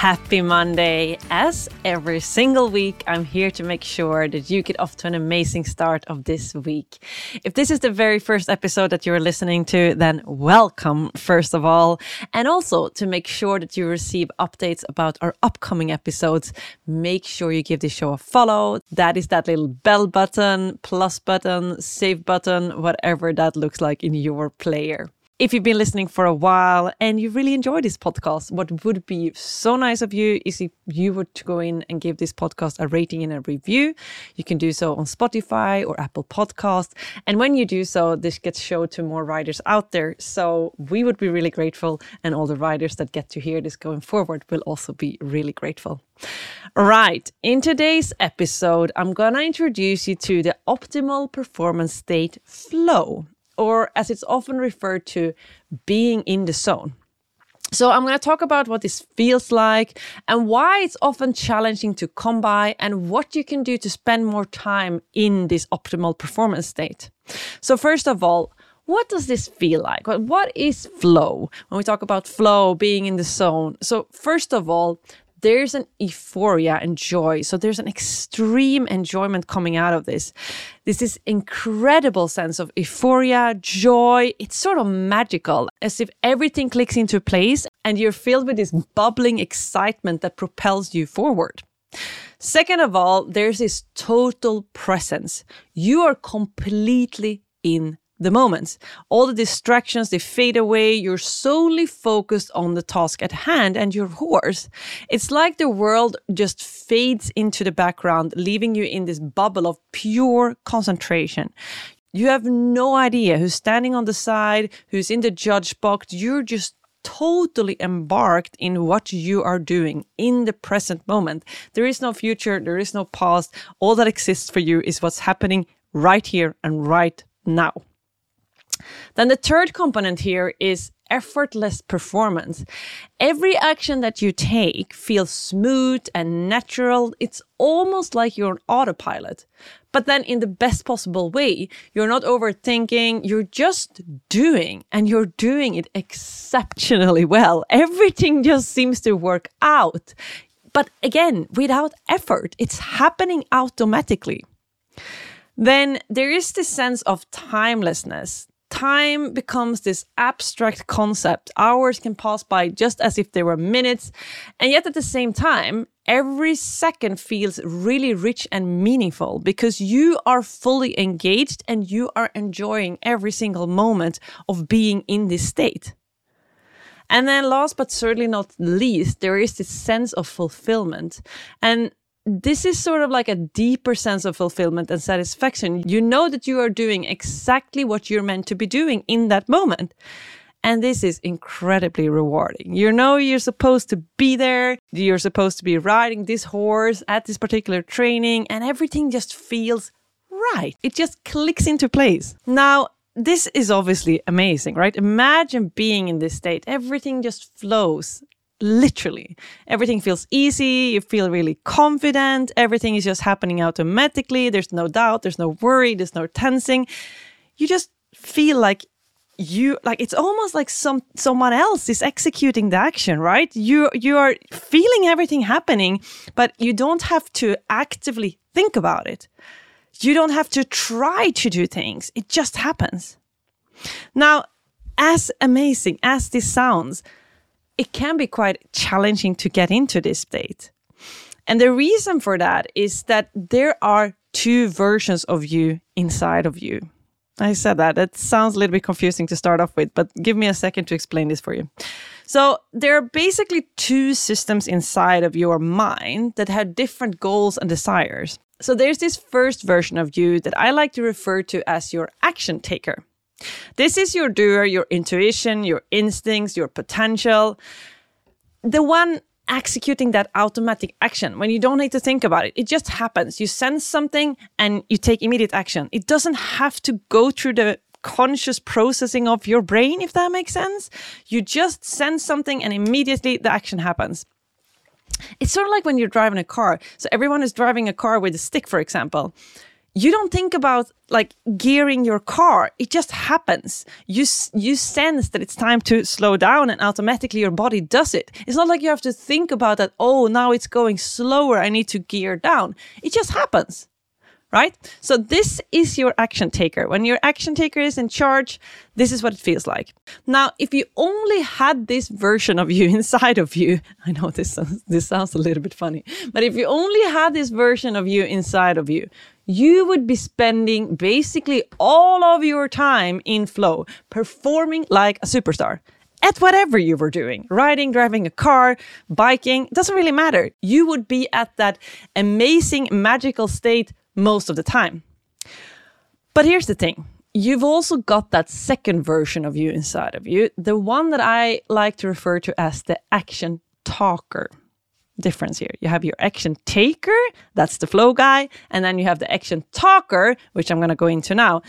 Happy Monday. As every single week, I'm here to make sure that you get off to an amazing start of this week. If this is the very first episode that you're listening to, then welcome, first of all. And also to make sure that you receive updates about our upcoming episodes, make sure you give the show a follow. That is that little bell button, plus button, save button, whatever that looks like in your player. If you've been listening for a while and you really enjoy this podcast, what would be so nice of you is if you were to go in and give this podcast a rating and a review. You can do so on Spotify or Apple Podcast. And when you do so, this gets shown to more riders out there. So we would be really grateful. And all the riders that get to hear this going forward will also be really grateful. Right. In today's episode, I'm going to introduce you to the optimal performance state flow or as it's often referred to, being in the zone. So, I'm going to talk about what this feels like and why it's often challenging to come by and what you can do to spend more time in this optimal performance state. So, first of all, what does this feel like? What is flow? When we talk about flow, being in the zone. So, first of all, there's an euphoria and joy. So there's an extreme enjoyment coming out of this. This is incredible sense of euphoria, joy. It's sort of magical, as if everything clicks into place and you're filled with this bubbling excitement that propels you forward. Second of all, there's this total presence. You are completely in the moments. All the distractions, they fade away. You're solely focused on the task at hand and your horse. It's like the world just fades into the background, leaving you in this bubble of pure concentration. You have no idea who's standing on the side, who's in the judge box. You're just totally embarked in what you are doing in the present moment. There is no future, there is no past. All that exists for you is what's happening right here and right now. Then the third component here is effortless performance. Every action that you take feels smooth and natural. It's almost like you're on autopilot. But then, in the best possible way, you're not overthinking, you're just doing, and you're doing it exceptionally well. Everything just seems to work out. But again, without effort, it's happening automatically. Then there is this sense of timelessness time becomes this abstract concept. Hours can pass by just as if they were minutes. And yet at the same time, every second feels really rich and meaningful because you are fully engaged and you are enjoying every single moment of being in this state. And then, last but certainly not least, there is this sense of fulfillment. And this is sort of like a deeper sense of fulfillment and satisfaction. You know that you are doing exactly what you're meant to be doing in that moment. And this is incredibly rewarding. You know, you're supposed to be there, you're supposed to be riding this horse at this particular training, and everything just feels right. It just clicks into place. Now, this is obviously amazing, right? Imagine being in this state. Everything just flows literally. Everything feels easy. You feel really confident. Everything is just happening automatically. There's no doubt. There's no worry. There's no tensing. You just feel like you like it's almost like some someone else is executing the action right you you are feeling everything happening but you don't have to actively think about it you don't have to try to do things it just happens now as amazing as this sounds it can be quite challenging to get into this state. And the reason for that is that there are two versions of you inside of you. I said that. It sounds a little bit confusing to start off with, but give me a second to explain this for you. So, there are basically two systems inside of your mind that have different goals and desires. So, there's this first version of you that I like to refer to as your action taker. This is your doer, your intuition, your instincts, your potential. the one executing that automatic action when you don't need to think about it. It just happens. You sense something and you take immediate action. It doesn't have to go through the conscious processing of your brain, if that makes sense. You just sense something and immediately the action happens. It's sort of like when you're driving a car. So everyone is driving a car with a stick, for example you don't think about like gearing your car. It just happens. You you sense that it's time to slow down and automatically your body does it. It's not like you have to think about that oh now it's going slower. I need to gear down. It just happens right? So this is your action taker. When your action taker is in charge this is what it feels like. Now if you only had this version of you inside of you i know this this sounds a little bit funny but if you only had this version of you inside of you you would be spending basically all of your time in flow, performing like a superstar at whatever you were doing riding, driving a car, biking, doesn't really matter. You would be at that amazing, magical state most of the time. But here's the thing you've also got that second version of you inside of you, the one that I like to refer to as the action talker difference here. You have your action taker, that's the flow guy, and then you have the action talker, which I'm going to go into now.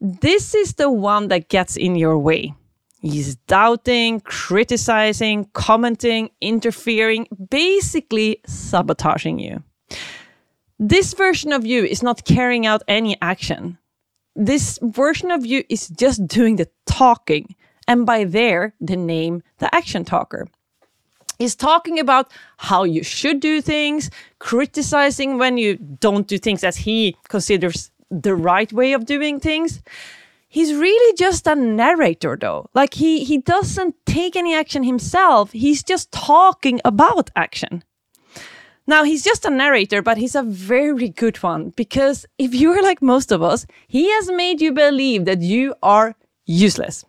This is the one that gets in your way. He's doubting, criticizing, commenting, interfering, basically sabotaging you. This version of you is not carrying out any action. This version of you is just doing the talking, and by there, the name the action talker is talking about how you should do things, criticizing when you don't do things as he considers the right way of doing things. He's really just a narrator though. Like he he doesn't take any action himself. He's just talking about action. Now, he's just a narrator, but he's a very good one because if you're like most of us, he has made you believe that you are useless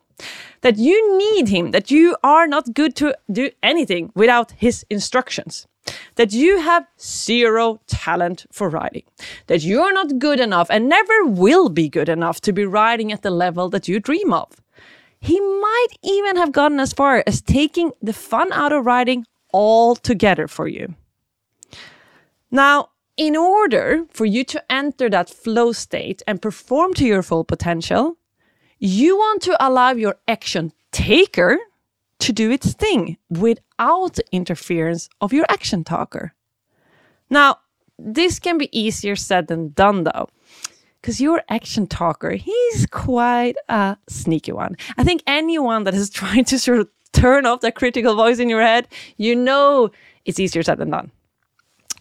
that you need him, that you are not good to do anything without his instructions, that you have zero talent for riding, that you're not good enough and never will be good enough to be riding at the level that you dream of. He might even have gotten as far as taking the fun out of riding altogether for you. Now, in order for you to enter that flow state and perform to your full potential, you want to allow your action taker to do its thing without interference of your action talker. Now, this can be easier said than done though, because your action talker, he's quite a sneaky one. I think anyone that is trying to sort of turn off that critical voice in your head, you know it's easier said than done.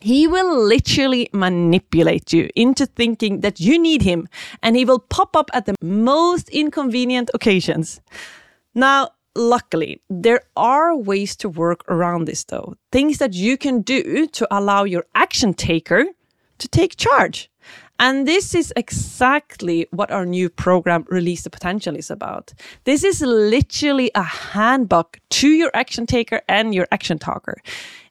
He will literally manipulate you into thinking that you need him, and he will pop up at the most inconvenient occasions. Now, luckily, there are ways to work around this, though. Things that you can do to allow your action taker to take charge. And this is exactly what our new program, Release the Potential, is about. This is literally a handbook to your action taker and your action talker.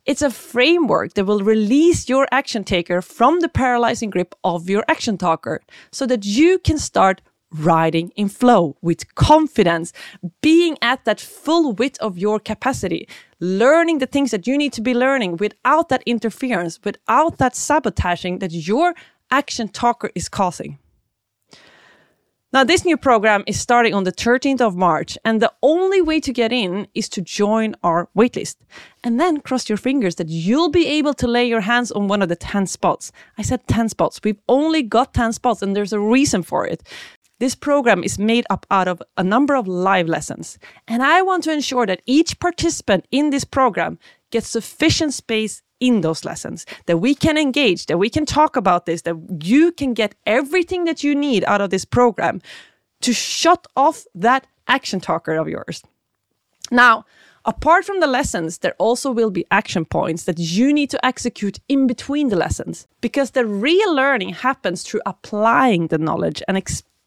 It's a framework that will release your action taker from the paralyzing grip of your action talker so that you can start riding in flow with confidence, being at that full width of your capacity, learning the things that you need to be learning without that interference, without that sabotaging that your action talker is causing. Now, this new program is starting on the 13th of March, and the only way to get in is to join our waitlist. And then cross your fingers that you'll be able to lay your hands on one of the 10 spots. I said 10 spots. We've only got 10 spots, and there's a reason for it. This program is made up out of a number of live lessons, and I want to ensure that each participant in this program gets sufficient space in those lessons, that we can engage, that we can talk about this, that you can get everything that you need out of this program to shut off that action talker of yours. Now, apart from the lessons, there also will be action points that you need to execute in between the lessons because the real learning happens through applying the knowledge and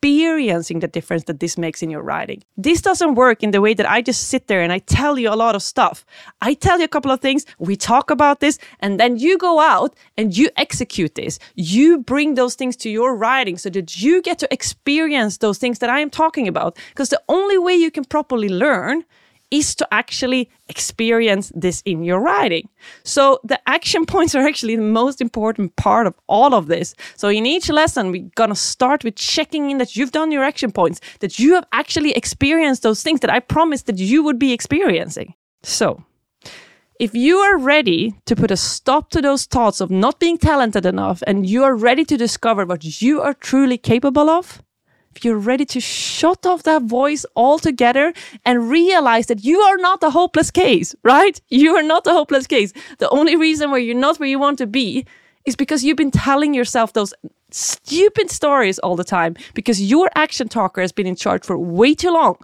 experiencing the difference that this makes in your riding. This doesn't work in the way that I just sit there and I tell you a lot of stuff. I tell you a couple of things, we talk about this, and then you go out and you execute this. You bring those things to your riding so that you get to experience those things that I am talking about. Because the only way you can properly learn is to actually experience this in your riding. So the action points are actually the most important part of all of this. So in each lesson, we're gonna start with checking in that you've done your action points, that you have actually experienced those things that I promised that you would be experiencing. So if you are ready to put a stop to those thoughts of not being talented enough and you are ready to discover what you are truly capable of, if you're ready to shut off that voice altogether and realize that you are not a hopeless case, right? You are not a hopeless case. The only reason why you're not where you want to be is because you've been telling yourself those stupid stories all the time because your action talker has been in charge for way too long.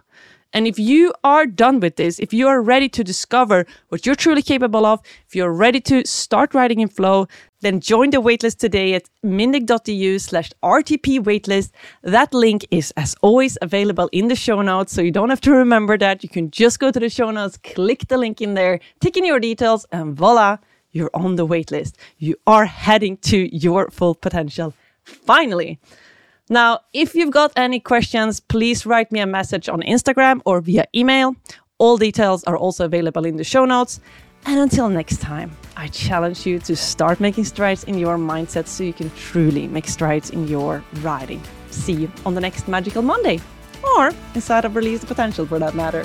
And if you are done with this, if you are ready to discover what you're truly capable of, if you're ready to start riding in flow, then join the waitlist today at mindeq.eu slash RTP waitlist. That link is, as always, available in the show notes. So you don't have to remember that. You can just go to the show notes, click the link in there, tick in your details, and voila, you're on the waitlist. You are heading to your full potential. Finally. Now, if you've got any questions, please write me a message on Instagram or via email. All details are also available in the show notes. And until next time, I challenge you to start making strides in your mindset so you can truly make strides in your riding. See you on the next Magical Monday, or inside of Release the Potential for that matter.